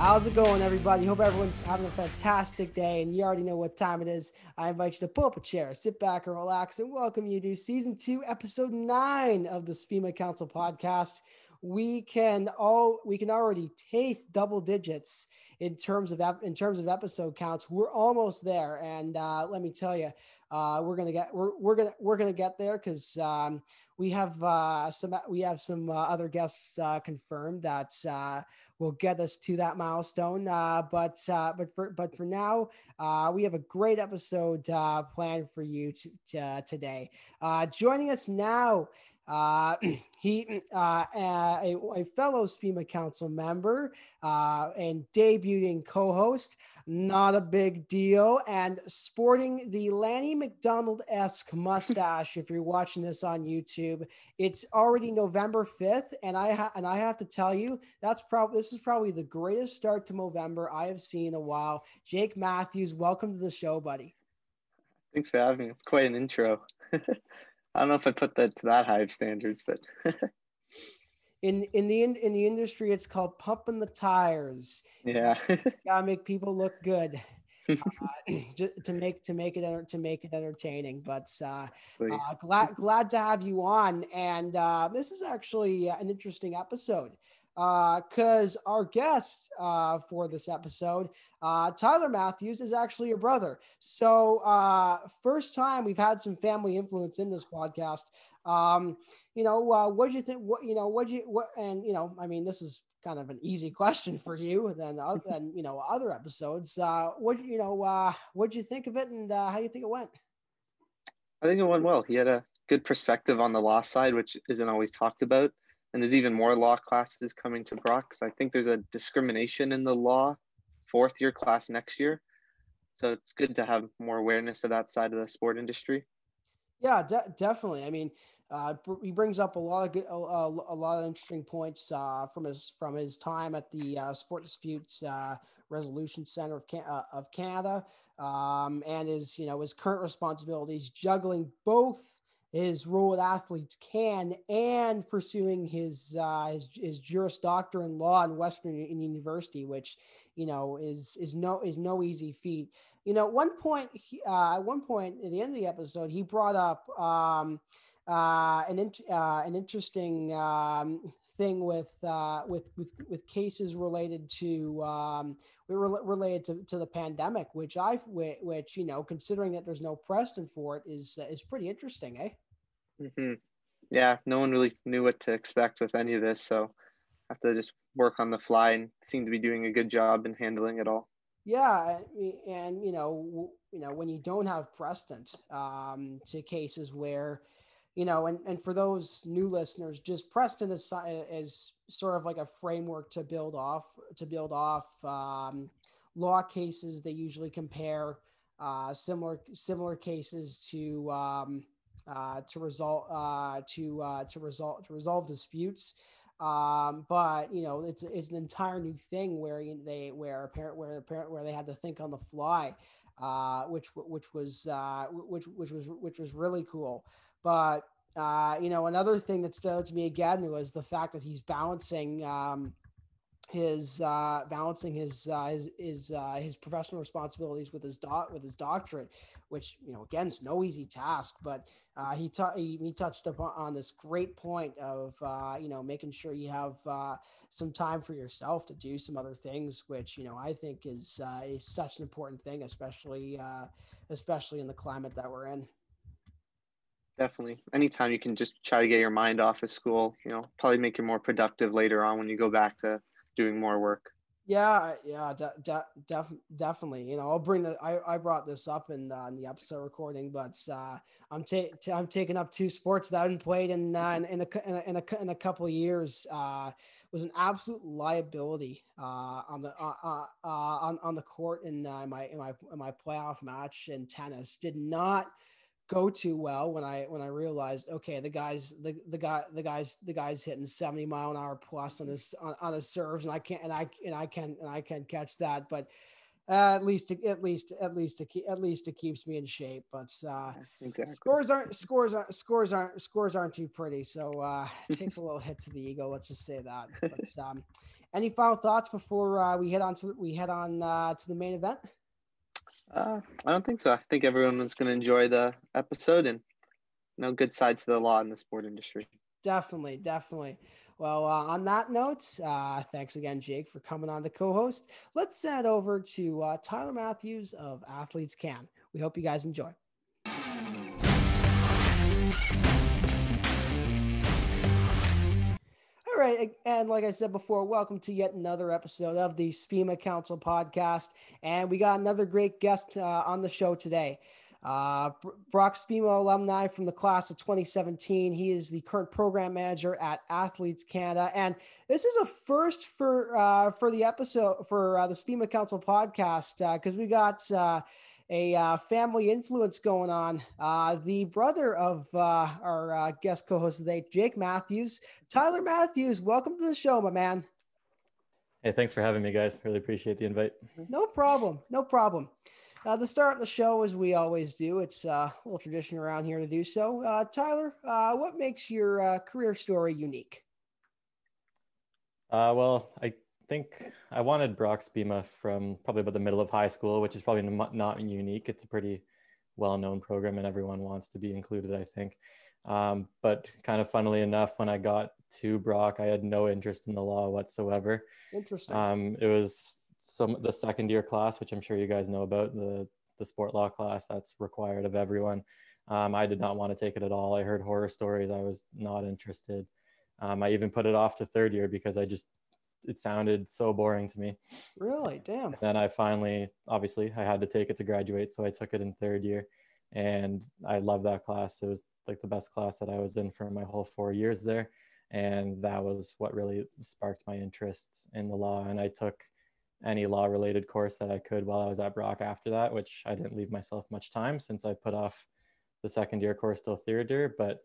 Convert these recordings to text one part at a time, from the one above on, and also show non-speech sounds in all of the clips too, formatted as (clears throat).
How's it going, everybody? Hope everyone's having a fantastic day. And you already know what time it is. I invite you to pull up a chair, sit back and relax, and welcome you to season two, episode nine of the SPEMA Council podcast. We can all we can already taste double digits in terms of in terms of episode counts. We're almost there, and uh, let me tell you, uh, we're gonna get we're, we're gonna we're gonna get there because um, we have uh, some we have some uh, other guests uh, confirmed that uh, will get us to that milestone. Uh, but uh, but for but for now, uh, we have a great episode uh, planned for you uh, today. Uh, joining us now. (clears throat) He, a, a, fellow SPEMA Council member and debuting co-host, not a big deal, and sporting the Lanny McDonald esque mustache. if you're watching this on YouTube, it's already November 5th, and I ha- and I have to tell you that's probably this is probably the greatest start to November I have seen in a while. Jake Matthews, welcome to the show, buddy. Thanks for having me. It's quite an intro. (laughs) I don't know if I put that to that high of standards, but (laughs) in in the in, in the industry, it's called pumping the tires. Yeah, (laughs) gotta make people look good. (laughs) uh, (clears throat) to make to make it to make it entertaining. But uh, uh, glad glad to have you on, and uh, this is actually an interesting episode because uh, our guest uh, for this episode, uh, Tyler Matthews, is actually your brother. So, uh, first time we've had some family influence in this podcast. Um, you know, uh, what do you think? What you know, what you what? And you know, I mean, this is kind of an easy (laughs) question for you than (laughs) than you know other episodes. Uh, what you know, uh, what do you think of it, and uh, how do you think it went? I think it went well. He had a good perspective on the law side, which isn't always talked about and there's even more law classes coming to Brock. I think there's a discrimination in the law fourth year class next year. So it's good to have more awareness of that side of the sport industry. Yeah, de- definitely. I mean, uh, he brings up a lot of good, a, lot of interesting points uh, from his from his time at the uh, Sport Disputes uh, Resolution Center of Can- uh, of Canada, um, and his you know his current responsibilities juggling both his role with athletes can and pursuing his uh, his, his Juris Doctor in law in Western University, which you know is is no is no easy feat. You know, one point he, uh, at one point at the end of the episode, he brought up um, uh, an in, uh, an interesting um, thing with uh, with with with cases related to um, related to, to the pandemic, which I which you know considering that there's no precedent for it is is pretty interesting, eh? Mm-hmm. Yeah, no one really knew what to expect with any of this, so I have to just work on the fly and seem to be doing a good job in handling it all. Yeah, and you know, you know, when you don't have precedent um, to cases where you know, and, and for those new listeners, just precedent is, is sort of like a framework to build off to build off um, law cases. They usually compare uh, similar similar cases to um, uh, to resolve uh, to uh, to resolve to resolve disputes. Um, but you know, it's it's an entire new thing where they where a parent where a parent where they had to think on the fly, uh, which which was uh, which which was which was really cool. But uh, you know, another thing that stood out to me again was the fact that he's balancing um, his uh, balancing his uh, his his, uh, his professional responsibilities with his dot with his doctorate, which you know again is no easy task. But uh, he, t- he he touched upon on this great point of uh, you know making sure you have uh, some time for yourself to do some other things, which you know I think is uh, is such an important thing, especially uh, especially in the climate that we're in definitely anytime you can just try to get your mind off of school you know probably make you more productive later on when you go back to doing more work. Yeah yeah de- de- def- definitely you know i'll bring the i, I brought this up in, uh, in the episode recording but uh, i'm ta- t- i'm taking up two sports that i haven't played in uh, in, in, a, in, a, in, a, in a couple of years uh, was an absolute liability uh, on the uh, uh, uh on, on the court in, uh, my in my in my playoff match in tennis. Did not go too well when I when I realized okay the guys the the guy the guys the guys hitting 70 mile an hour plus on his on, on his serves and I can't and I and I can and I can catch that but uh, at least at least at least at least it keeps me in shape but uh, exactly. scores aren't scores aren't scores aren't scores aren't too pretty so uh, it takes a (laughs) little hit to the ego let's just say that but um, any final thoughts before uh, we head on to we head on uh, to the main event? Uh, I don't think so. I think everyone is going to enjoy the episode and you know good sides to the law in the sport industry. Definitely, definitely. Well, uh, on that note, uh, thanks again, Jake, for coming on the co-host. Let's send over to uh, Tyler Matthews of AthletesCAN. We hope you guys enjoy. Right, and like I said before, welcome to yet another episode of the SPEMA Council podcast, and we got another great guest uh, on the show today. Uh, Brock Spema alumni from the class of 2017. He is the current program manager at Athletes Canada, and this is a first for uh, for the episode for uh, the Spema Council podcast because uh, we got uh, a uh, family influence going on. Uh, the brother of uh, our uh, guest co-host today, Jake Matthews, Tyler Matthews. Welcome to the show, my man. Hey, thanks for having me, guys. Really appreciate the invite. No problem. No problem. Uh, the start of the show, as we always do, it's uh, a little tradition around here to do so. Uh, Tyler, uh, what makes your uh, career story unique? Uh, well, I think I wanted Brock Spema from probably about the middle of high school, which is probably not unique. It's a pretty well-known program, and everyone wants to be included. I think. Um, but kind of funnily enough, when I got to Brock, I had no interest in the law whatsoever. Interesting. Um, it was some the second year class, which I'm sure you guys know about the the sport law class that's required of everyone. Um, I did not want to take it at all. I heard horror stories. I was not interested. Um, I even put it off to third year because I just it sounded so boring to me. Really? Damn. And then I finally, obviously, I had to take it to graduate, so I took it in third year, and I loved that class. It was like the best class that I was in for my whole four years there, and that was what really sparked my interest in the law. And I took any law related course that I could while I was at Brock after that, which I didn't leave myself much time since I put off the second year course till third year. But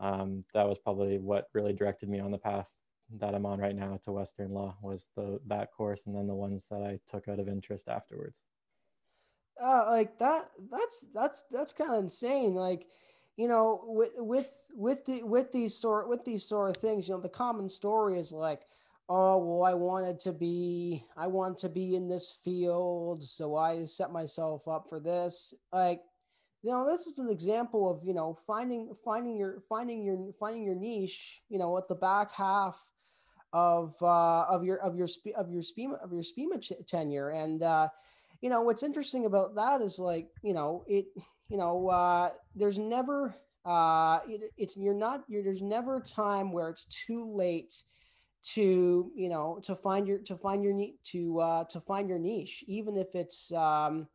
um, that was probably what really directed me on the path that I'm on right now to Western Law was the that course, and then the ones that I took out of interest afterwards. Uh, like that. That's that's that's kind of insane. Like, you know, with with with the with these sort with these sort of things, you know, the common story is like oh well i wanted to be i want to be in this field so i set myself up for this like you know this is an example of you know finding finding your finding your finding your niche you know at the back half of uh of your of your of your spema of your spema tenure. And uh you know what's interesting about that is like you know it you know uh there's never uh it, it's you're not you're there's never a time where it's too late to you know to find your to find your need to uh, to find your niche even if it's um,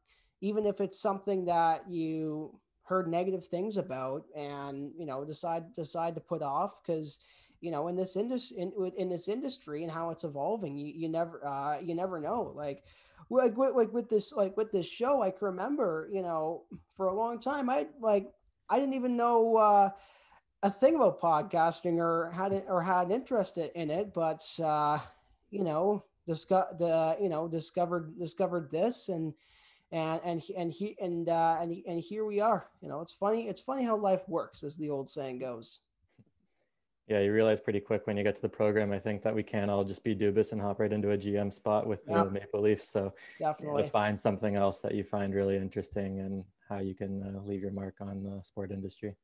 even if it's something that you heard negative things about and you know decide decide to put off. Because you know in this industry in, in this industry and how it's evolving you, you never uh, you never know like like with, like with this like with this show i can remember you know for a long time i like i didn't even know uh a thing about podcasting or had it or had interest in it, but uh, you know, disco- the you know discovered discovered this and and and and he and uh, and and here we are. You know, it's funny. It's funny how life works, as the old saying goes. Yeah, you realize pretty quick when you get to the program. I think that we can't all just be Dubas and hop right into a GM spot with the Maple Leafs. So definitely you find something else that you find really interesting and how you can uh, leave your mark on the sport industry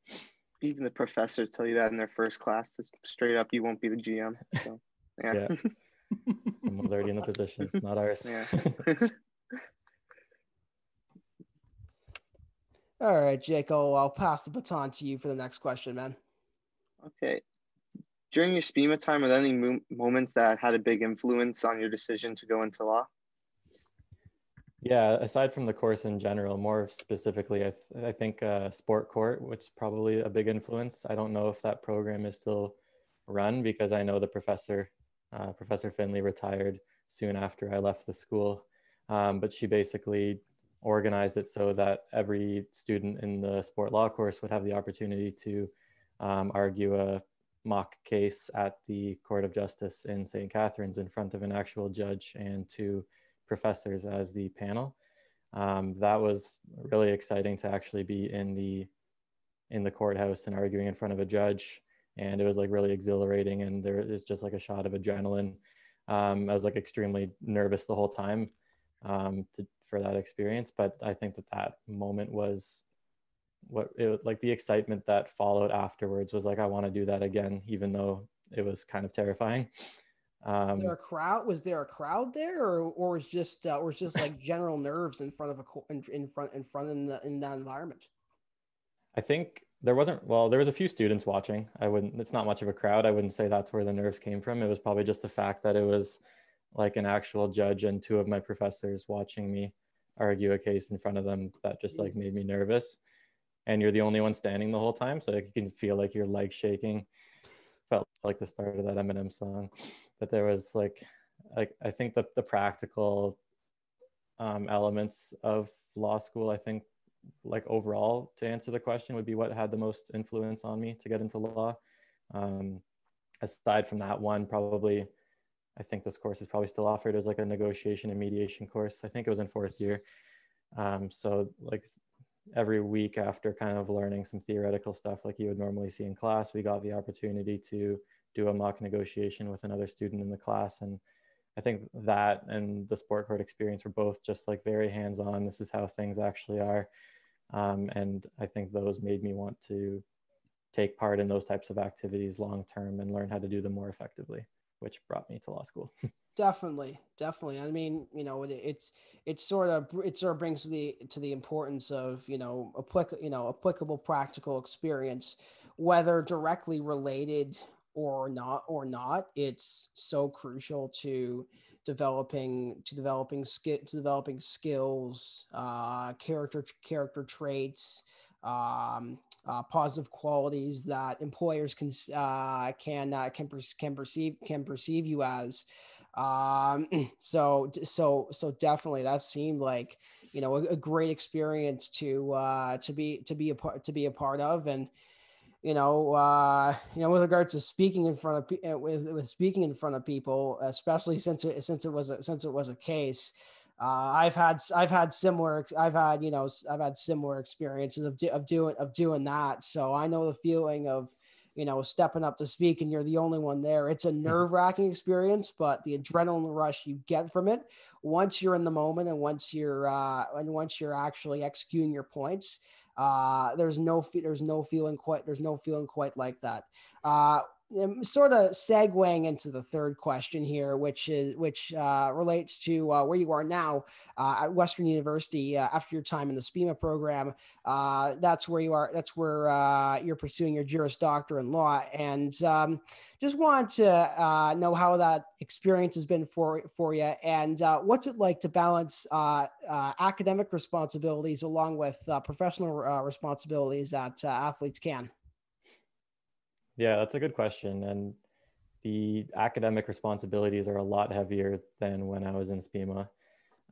even the professors tell you that in their first class. Just straight up, you won't be the GM. So, yeah. yeah. (laughs) Someone's already in the position. It's not ours. Yeah. (laughs) All right, Jake. Oh, I'll pass the baton to you for the next question, man. Okay. During your SPEMA time, were there any mo- moments that had a big influence on your decision to go into law? Yeah, aside from the course in general, more specifically, I, th- I think uh, Sport Court, which is probably a big influence. I don't know if that program is still run because I know the professor, uh, Professor Finley, retired soon after I left the school. Um, but she basically organized it so that every student in the sport law course would have the opportunity to um, argue a mock case at the Court of Justice in St. Catharines in front of an actual judge and two professors as the panel. Um, that was really exciting to actually be in the in the courthouse and arguing in front of a judge, and it was like really exhilarating. And there is just like a shot of adrenaline Um, I was like extremely nervous the whole time um, to, for that experience, but I think that that moment was what it like the excitement that followed afterwards was like I want to do that again, even though it was kind of terrifying. Um, was there a crowd? Was there a crowd there, or or was just uh, or was just like general nerves in front of a in, in front in front in the in that environment? I think there wasn't. Well, there was a few students watching. I wouldn't. It's not much of a crowd. I wouldn't say that's where the nerves came from. It was probably just the fact that it was like an actual judge and two of my professors watching me argue a case in front of them that just like made me nervous. And you're the only one standing the whole time, so you can feel like your legs shaking felt like the start of that Eminem song. But there was like, like I think the the practical um, elements of law school, I think, like overall, to answer the question, would be what had the most influence on me to get into law. Um, aside from that one, probably, I think this course is probably still offered as like a negotiation and mediation course. I think it was in fourth year. Um, so like every week after kind of learning some theoretical stuff like you would normally see in class, we got the opportunity to do a mock negotiation with another student in the class. And I think that and the sport court experience were both just like very hands on. This is how things actually are. Um, and I think those made me want to take part in those types of activities long term and learn how to do them more effectively, which brought me to law school. (laughs) definitely definitely. I mean you know it, it's it's sort of it sort of brings the to the importance of you know applic- you know applicable practical experience whether directly related or not or not. It's so crucial to developing to developing skill to developing skills uh character character traits um uh, positive qualities that employers can uh, can uh, can per- can perceive can perceive you as um, (clears throat) so so so definitely that seemed like you know a, a great experience to uh, to be to be a part to be a part of, and you know uh, you know with regards to speaking in front of uh, with with speaking in front of people, especially since it since it was a, since it was a case. Uh, I've had I've had similar I've had you know I've had similar experiences of, of doing of doing that. So I know the feeling of you know, stepping up to speak and you're the only one there. It's a mm-hmm. nerve wracking experience, but the adrenaline rush you get from it once you're in the moment and once you're uh, and once you're actually executing your points, uh, there's no there's no feeling quite there's no feeling quite like that. Uh, sort of segueing into the third question here, which is which uh, relates to uh, where you are now uh, at Western University uh, after your time in the SPEMA program. Uh, that's where you are. That's where uh, you're pursuing your Juris Doctor in law, and um, just want to know how that experience has been for for you, and what's it like to balance academic responsibilities along with professional responsibilities that AthletesCAN. Yeah, that's a good question. And the academic responsibilities are a lot heavier than when I was in SPEMA.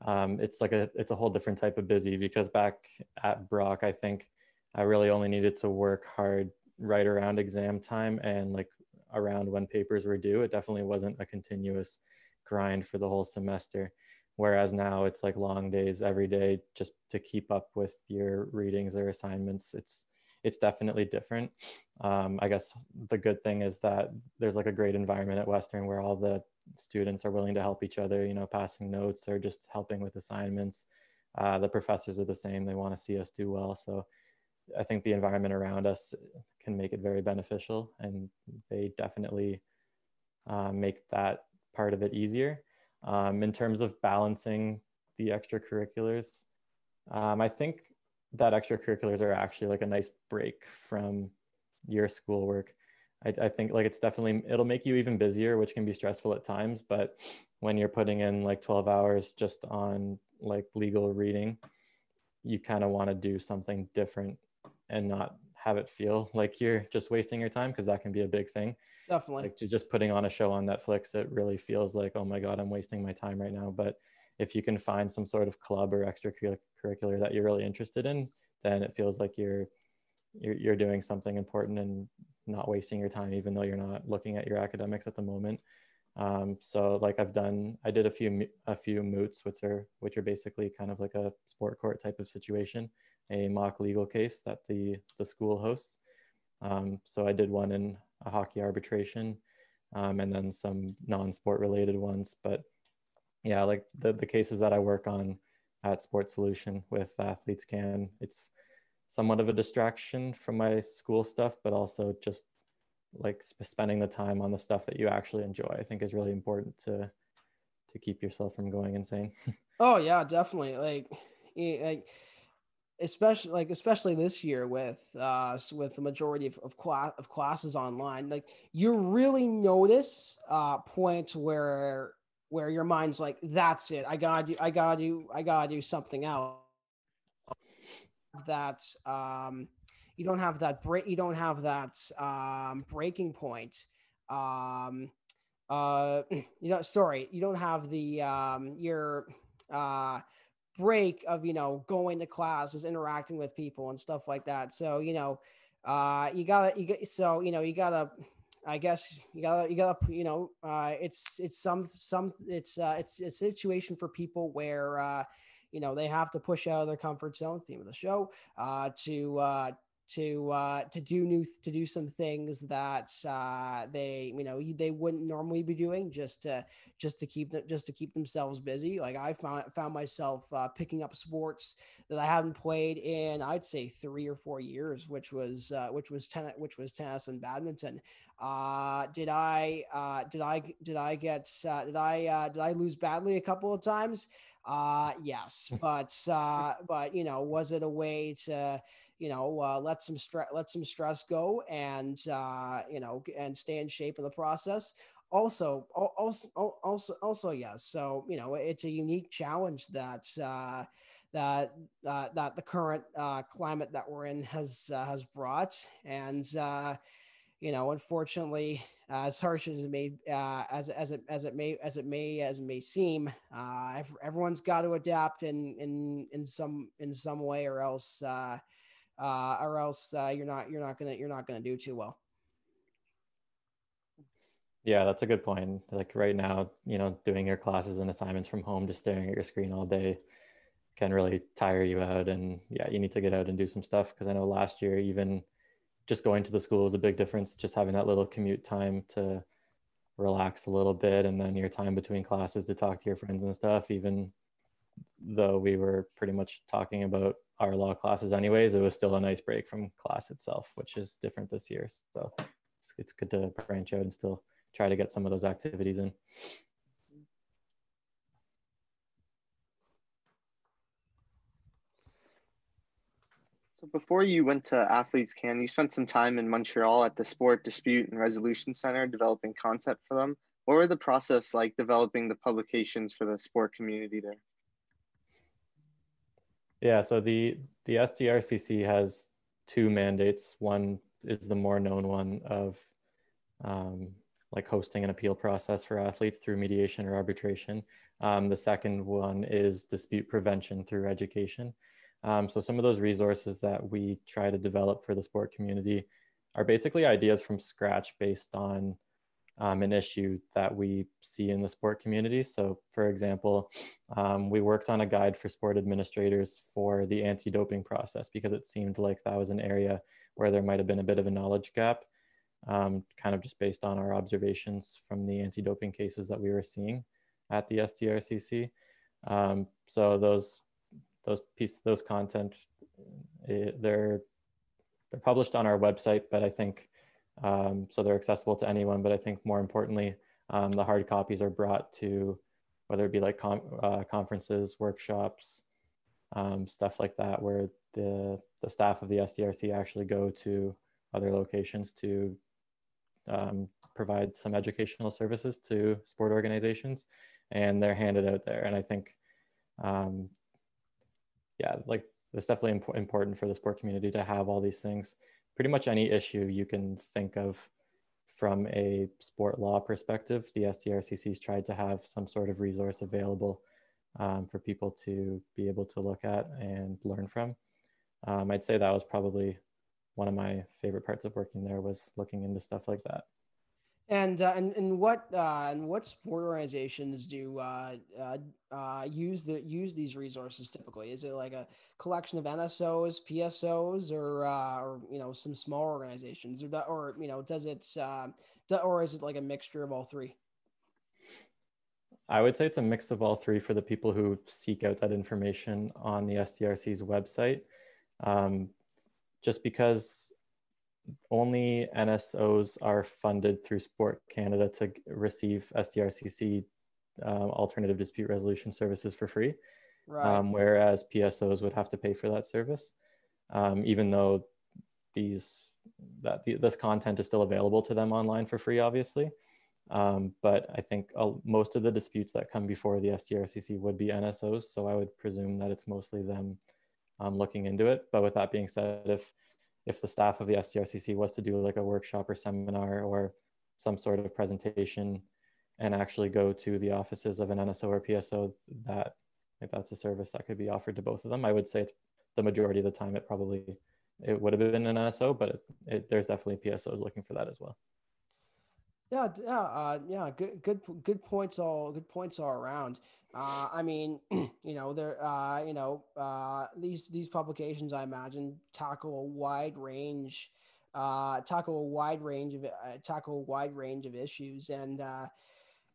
Um, it's like a it's a whole different type of busy because back at Brock, I think I really only needed to work hard right around exam time and like around when papers were due. It definitely wasn't a continuous grind for the whole semester. Whereas now it's like long days every day just to keep up with your readings or assignments. It's it's definitely different. Um, I guess the good thing is that there's like a great environment at Western where all the students are willing to help each other, you know, passing notes or just helping with assignments. Uh, the professors are the same, they want to see us do well. So I think the environment around us can make it very beneficial, and they definitely uh, make that part of it easier. Um, in terms of balancing the extracurriculars, um, I think that extracurriculars are actually like a nice break from your schoolwork. I, I think like it's definitely it'll make you even busier, which can be stressful at times. But when you're putting in like 12 hours just on like legal reading, you kind of want to do something different and not have it feel like you're just wasting your time because that can be a big thing. Definitely. Like just putting on a show on Netflix, it really feels like, oh my God, I'm wasting my time right now. But if you can find some sort of club or extracurricular that you're really interested in, then it feels like you're you're, you're doing something important and not wasting your time, even though you're not looking at your academics at the moment. Um, so like I've done, I did a few a few moots, which are which are basically kind of like a sport court type of situation, a mock legal case that the the school hosts. Um, so I did one in a hockey arbitration. um, and then some non-sport related ones. But yeah, like the the cases that I work on at Sports Solution with AthletesCAN, it's somewhat of a distraction from my school stuff, but also just like spending the time on the stuff that you actually enjoy. I think is really important to to keep yourself from going insane. (laughs) oh yeah, definitely. Like, like especially like especially this year with uh with the majority of of, class, of classes online like you really notice uh points where where your mind's like that's it i got you. i got you. i got you something else that um you don't have that break you don't have that um breaking point um uh (clears throat) you know sorry you don't have the um your uh break of you know going to classes interacting with people and stuff like that so you know uh you gotta you get so you know you gotta i guess you gotta you gotta you know uh it's it's some some it's uh it's a situation for people where uh you know they have to push out of their comfort zone theme of the show uh to uh to uh, to do new to do some things that uh, they you know they wouldn't normally be doing just to just to keep just to keep themselves busy. Like I found found myself uh, picking up sports that I haven't played in I'd say three or four years, which was uh, which was tennis which was tennis and badminton. Uh, did I uh, did I did I get did I did I lose badly a couple of times? Yes, but but you know, was it a way to you know, uh, let some stress, let some stress go, and uh, you know, and stay in shape in the process. Also, also, also, also, yes. So you know, it's a unique challenge that uh, that uh, that the current uh, climate that we're in has uh, has brought, and uh, you know, unfortunately, as harsh as it may uh, as as it as it may as it may as it may seem, uh, everyone's got to adapt in in in some in some way, or else uh, or else uh, you're not you're not gonna you're not gonna do too well. Yeah, that's a good point. Like right now, you know, doing your classes and assignments from home, just staring at your screen all day can really tire you out. And yeah, you need to get out and do some stuff. Cause I know last year, even just going to the school was a big difference. Just having that little commute time to relax a little bit and then your time between classes to talk to your friends and stuff, even though we were pretty much talking about our law classes anyways, it was still a nice break from class itself, which is different this year. So it's, it's good to branch out and still try to get some of those activities in. So before you went to AthletesCAN, you spent some time in Montreal at the Sport Dispute and Resolution Center developing content for them. What were the process like developing the publications for the sport community there? Yeah, so the the SDRCC has two mandates. One is the more known one of um, like hosting an appeal process for athletes through mediation or arbitration. Um, the second one is dispute prevention through education. Um, so some of those resources that we try to develop for the sport community are basically ideas from scratch based on um, an issue that we see in the sport community. So, for example, um, we worked on a guide for sport administrators for the anti doping process because it seemed like that was an area where there might have been a bit of a knowledge gap, um, kind of just based on our observations from the anti doping cases that we were seeing at the SDRCC. Um, so, those those pieces, those content, it, eh, they're they're published on our website, but I think um, so they're accessible to anyone. But I think more importantly, um, the hard copies are brought to whether it be like com- uh, conferences, workshops, um, stuff like that, where the the staff of the SDRC actually go to other locations to um, provide some educational services to sport organizations, and they're handed out there. And I think, um, yeah, like it's definitely imp- important for the sport community to have all these things pretty much any issue you can think of from a sport law perspective, the SDRCC's tried to have some sort of resource available um, for people to be able to look at and learn from. Um, I'd say that was probably one of my favorite parts of working there was looking into stuff like that. And uh, and and what uh, and what sport organizations do uh, uh, uh, use the use these resources typically? Is it like a collection of NSOs, PSOs, or uh, or you know some small organizations, or or you know does it uh, or is it like a mixture of all three? I would say it's a mix of all three for the people who seek out that information on the SDRC's website. Um, just because only NSOs are funded through Sport Canada to receive SDRCC uh, alternative dispute resolution services for free, right. um, whereas PSOs would have to pay for that service, um, even though these that the, this content is still available to them online for free, obviously. Um, but I think uh, most of the disputes that come before the SDRCC would be NSOs, so I would presume that it's mostly them um, looking into it. But with that being said, if if the staff of the SDRCC was to do like a workshop or seminar or some sort of presentation and actually go to the offices of an NSO or PSO, that if that's a service that could be offered to both of them, I would say it's the majority of the time it probably it would have been an NSO, but it, it, there's definitely PSOs looking for that as well. Yeah, yeah, uh, yeah. Good, good, good points. All good points all around. Uh, I mean, (clears throat) you know, there, uh, you know, uh, these these publications, I imagine, tackle a wide range, uh, tackle a wide range of uh, tackle a wide range of issues, and uh,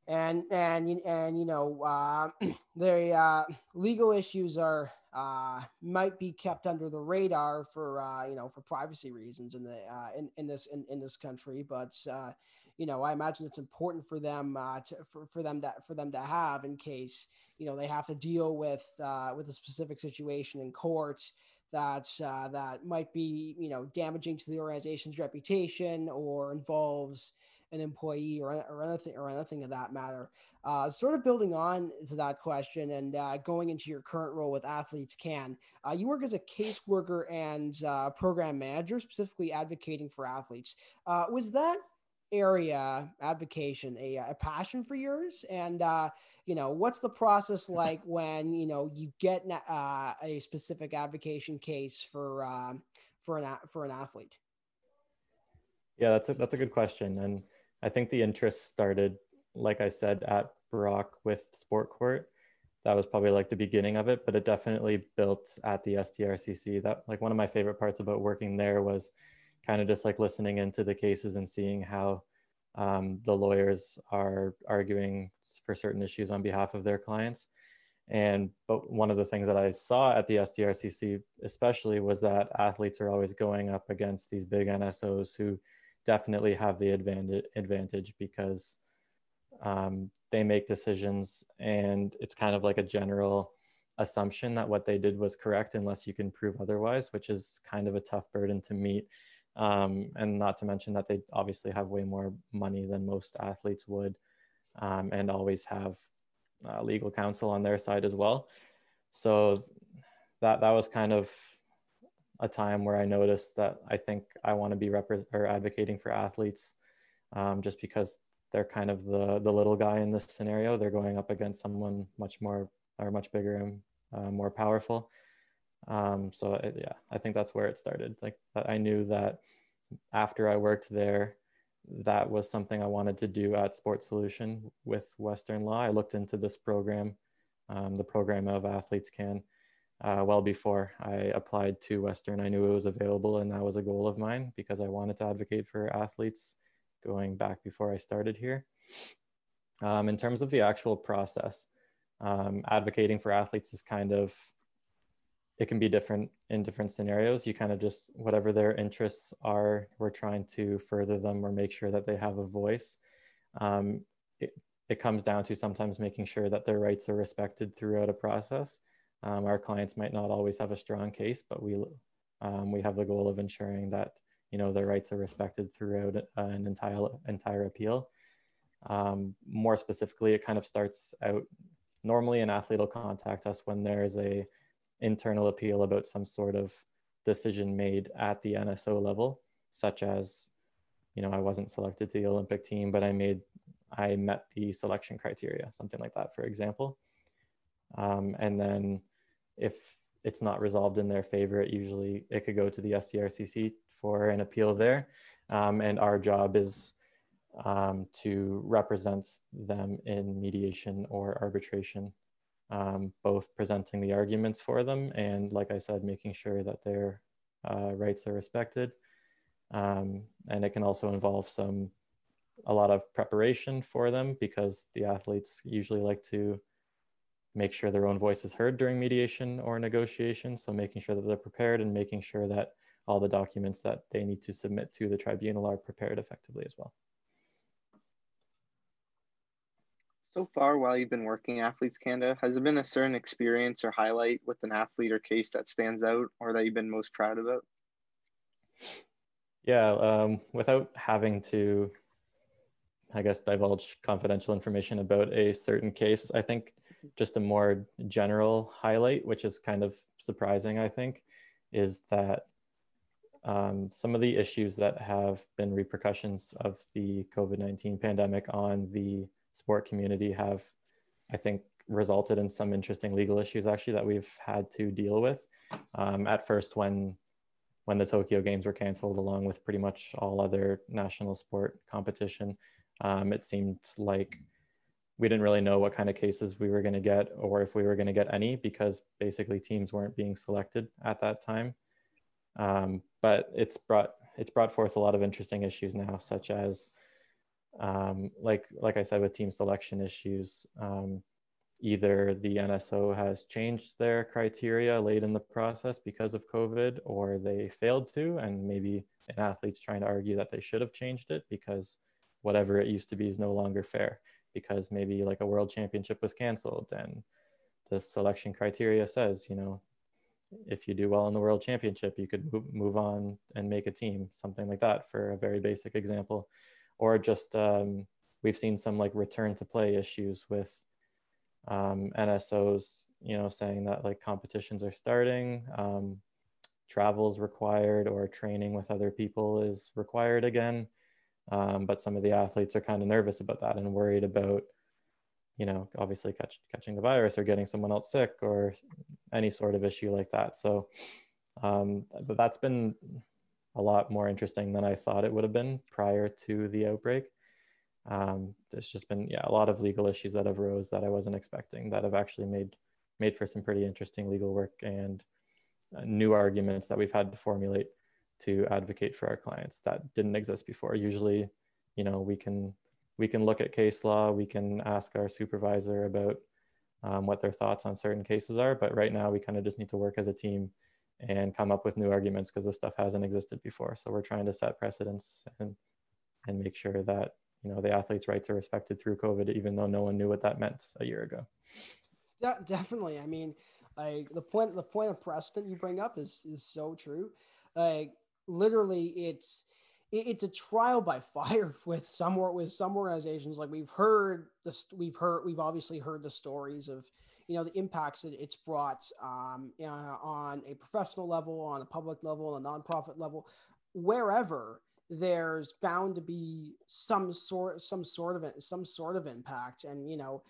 and and and you know, uh, (clears throat) the uh, legal issues are uh, might be kept under the radar for uh, you know for privacy reasons in the uh, in, in this in, in this country, but uh, you know, I imagine it's important for them uh, to, for, for them that for them to have in case you know they have to deal with uh, with a specific situation in court that uh, that might be you know damaging to the organization's reputation or involves an employee or, or anything or anything of that matter. Uh, sort of building on to that question and uh, going into your current role with AthletesCAN, uh, you work as a caseworker and uh, program manager, specifically advocating for athletes. Uh, was that area advocation a, a passion for yours? And uh, you know what's the process (laughs) like when you know you get uh, a specific advocation case for uh, for an for an athlete? Yeah that's a that's a good question and i think the interest started like i said at brock with sport court. That was probably like the beginning of it but it definitely built at the sdrcc that like one of my favorite parts about working there was kind of just like listening into the cases and seeing how um, the lawyers are arguing for certain issues on behalf of their clients. And but one of the things that I saw at the SDRCC especially was that athletes are always going up against these big NSOs who definitely have the advantage advantage because um, they make decisions and it's kind of like a general assumption that what they did was correct unless you can prove otherwise, which is kind of a tough burden to meet um, and not to mention that they obviously have way more money than most athletes would, um, and always have uh, legal counsel on their side as well. So that that was kind of a time where I noticed that I think I want to be repre- or advocating for athletes, um, just because they're kind of the the little guy in this scenario. They're going up against someone much more or much bigger and uh, more powerful. Um, so it, yeah, I think that's where it started. Like I knew that after I worked there, that was something I wanted to do at Sports Solution with Western Law. I looked into this program, um, the program of AthletesCAN, uh, well before I applied to Western. I knew it was available, and that was a goal of mine because I wanted to advocate for athletes going back before I started here. Um, in terms of the actual process, um, advocating for athletes is kind of it can be different in different scenarios. You kind of just, whatever their interests are, we're trying to further them or make sure that they have a voice. Um, it, it comes down to sometimes making sure that their rights are respected throughout a process. Um, our clients might not always have a strong case, but we, um, we have the goal of ensuring that, you know, their rights are respected throughout an entire, entire appeal. Um, more specifically, it kind of starts out, normally an athlete will contact us when there is a internal appeal about some sort of decision made at the NSO level, such as, you know, I wasn't selected to the Olympic team, but I made, I met the selection criteria, something like that, for example. Um, and then if it's not resolved in their favor, it usually, it could go to the SDRCC for an appeal there. Um, and our job is um, to represent them in mediation or arbitration, um, both presenting the arguments for them and, like I said, making sure that their uh, rights are respected. Um, and it can also involve some a lot of preparation for them because the athletes usually like to make sure their own voice is heard during mediation or negotiation. So making sure that they're prepared and making sure that all the documents that they need to submit to the tribunal are prepared effectively as well. So far, while you've been working Athletes Canada, has there been a certain experience or highlight with an athlete or case that stands out or that you've been most proud about? Yeah, um, without having to, I guess, divulge confidential information about a certain case, I think just a more general highlight, which is kind of surprising, I think, is that um, some of the issues that have been repercussions of the COVID 19 pandemic on the sport community have, I think, resulted in some interesting legal issues actually that we've had to deal with. Um, at first, when when the Tokyo Games were canceled, along with pretty much all other national sport competition, um, it seemed like we didn't really know what kind of cases we were going to get or if we were going to get any because basically teams weren't being selected at that time. Um, but it's brought it's brought forth a lot of interesting issues now, such as um, like like I said with team selection issues. Um, either the NSO has changed their criteria late in the process because of COVID, or they failed to, and maybe an athlete's trying to argue that they should have changed it because whatever it used to be is no longer fair because maybe like a world championship was canceled and the selection criteria says you know if you do well in the world championship you could move on and make a team something like that for a very basic example or just um, we've seen some like return to play issues with um, nsos you know saying that like competitions are starting um, travel is required or training with other people is required again um, but some of the athletes are kind of nervous about that and worried about, you know, obviously catch, catching the virus or getting someone else sick or any sort of issue like that. So, um, but that's been a lot more interesting than I thought it would have been prior to the outbreak. Um, there's just been yeah a lot of legal issues that have arose that I wasn't expecting that have actually made made for some pretty interesting legal work and uh, new arguments that we've had to formulate to advocate for our clients that didn't exist before usually you know we can we can look at case law we can ask our supervisor about um, what their thoughts on certain cases are but right now we kind of just need to work as a team and come up with new arguments because this stuff hasn't existed before. So we're trying to set precedents and and make sure that you know the athletes rights are respected through covid even though no one knew what that meant a year ago. Yeah definitely. I mean like the point the point of precedent you bring up is is so true. Like literally it's it's a trial by (laughs) fire with some with some organizations. Like we've heard this we've heard we've obviously heard the stories of you know the impacts that it's brought um, on a professional level on a public level on a nonprofit level wherever there's bound to be some sort some sort of some sort of impact. And you know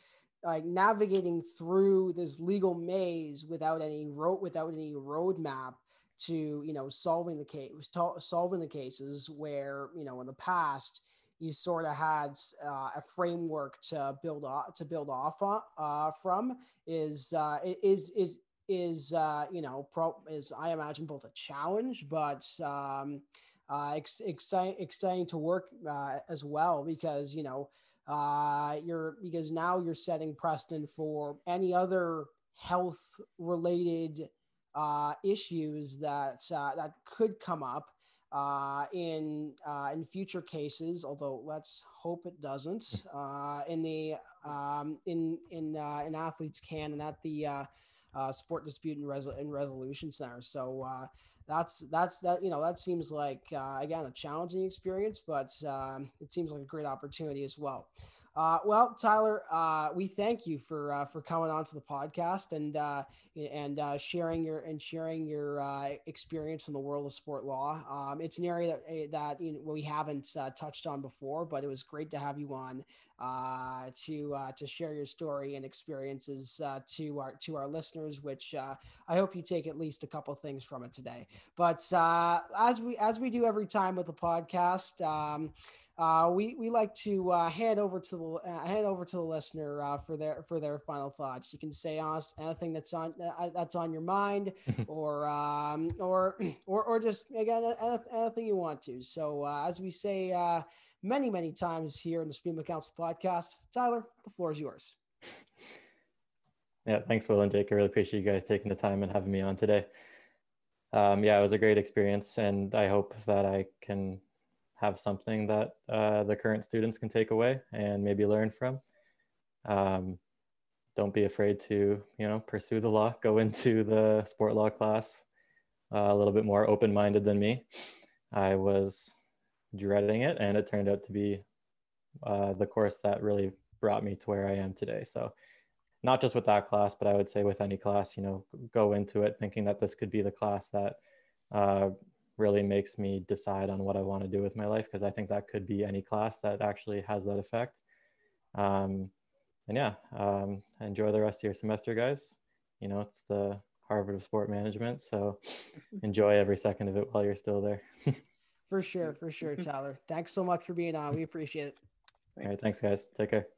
like navigating through this legal maze without any road without any roadmap to you know solving the case solving the cases where you know in the past you sort of had uh, a framework to build off to build off uh, from is uh, is is is uh, you know pro- is I imagine both a challenge but um, uh, ex- exciting exciting to work uh, as well because you know uh, you're because now you're setting precedent for any other health related uh, issues that uh, that could come up uh, in uh, in future cases. Although let's hope it doesn't. Uh, in the um, in in uh, in AthletesCAN and at the sport dispute and, resol- and resolution center. So that's that's that you know that seems like again a challenging experience, but um, it seems like a great opportunity as well. Uh, well, Tyler, uh, we thank you for uh, for coming onto the podcast and uh, and uh, sharing your and sharing your uh, experience from the world of sport law. Um, it's an area that eh, that you know, we haven't touched on before, but it was great to have you on to to share your story and experiences to our to our listeners. Which I hope you take at least a couple things from it today. But as we as we do every time with the podcast. Um, uh, we we like to uh, hand over to the uh, hand over to the listener uh, for their for their final thoughts. You can say us anything that's on uh, that's on your mind, (laughs) or um, or (clears throat) or or just again anything you want to. So uh, as we say uh, many many times here in the SPEMA Council podcast, Tyler, the floor is yours. Yeah, thanks, Will and Jake. I really appreciate you guys taking the time and having me on today. Um, yeah, it was a great experience, and I hope that I can have something that uh, the current students can take away and maybe learn from. Um, don't be afraid to, you know, pursue the law. Go (laughs) into the sport law class uh, a little bit more open-minded than me. I was dreading it, and it turned out to be uh, the course that really brought me to where I am today. So, not just with that class, but I would say with any class, you know, go into it thinking that this could be the class that uh, really makes me decide on what I want to do with my life because I think that could be any class that actually has that effect. Um, and yeah, um, enjoy the rest of your semester, guys. You know, it's the Harvard of Sport Management, so (laughs) enjoy every second of it while you're still there. for sure, for sure, Tyler. (laughs) Thanks so much for being on. We appreciate it. All right, thanks, guys. Take care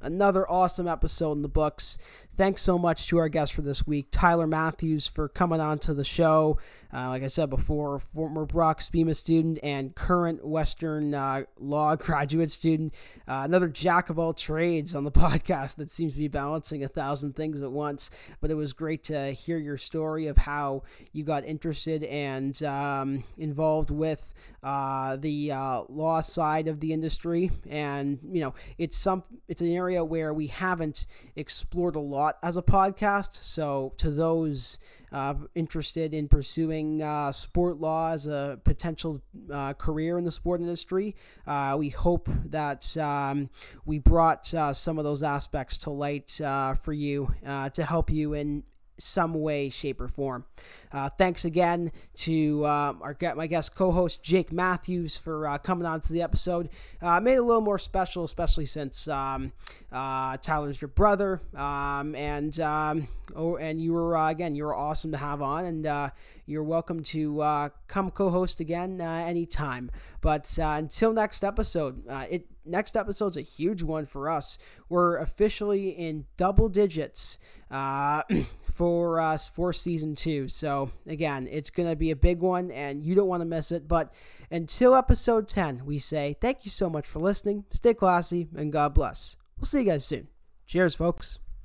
another awesome episode in the books. Thanks so much to our guest for this week, Tyler Matthews, for coming on to the show. Uh, like I said before, former Brock SPEMA student and current Western uh, Law (laughs) graduate student. Uh, another jack of all trades on the (laughs) podcast that seems to be balancing a thousand things at once. But it was great to hear your story of how you got interested and um, involved with uh, the uh, law side of the industry. And you know, it's some it's an area where we haven't explored a lot as a podcast. So to those uh, interested in pursuing uh, sport law as a potential uh, career in the sport industry. Uh, we hope that um, we brought uh, some of those aspects to light uh, for you to help you in some way, shape, or form. Uh, thanks again to uh, our my guest co-host Jake Matthews for uh, coming on to the episode. Uh, made it a little more special, especially since um, uh, Tyler's your brother, um, and um, oh, and you were uh, again you were awesome to have on, and you're welcome to come co-host again anytime. But until next episode, it next episode's a huge one for us. We're officially in double digits. (clears throat) for us for season two. So, again, it's going to be a big one and you don't want to miss it. But until episode 10, we say thank you so much for listening. Stay classy and God bless. We'll see you guys soon. Cheers, folks.